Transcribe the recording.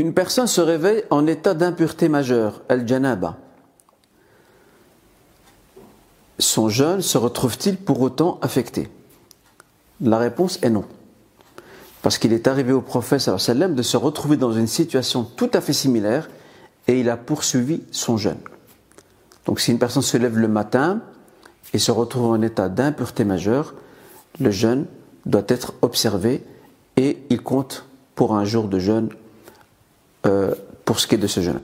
Une personne se réveille en état d'impureté majeure, al-janaba. Son jeûne se retrouve-t-il pour autant affecté? La réponse est non. Parce qu'il est arrivé au prophète de se retrouver dans une situation tout à fait similaire et il a poursuivi son jeûne. Donc si une personne se lève le matin et se retrouve en état d'impureté majeure, le jeûne doit être observé et il compte pour un jour de jeûne pour ce qui est de ce jeûne.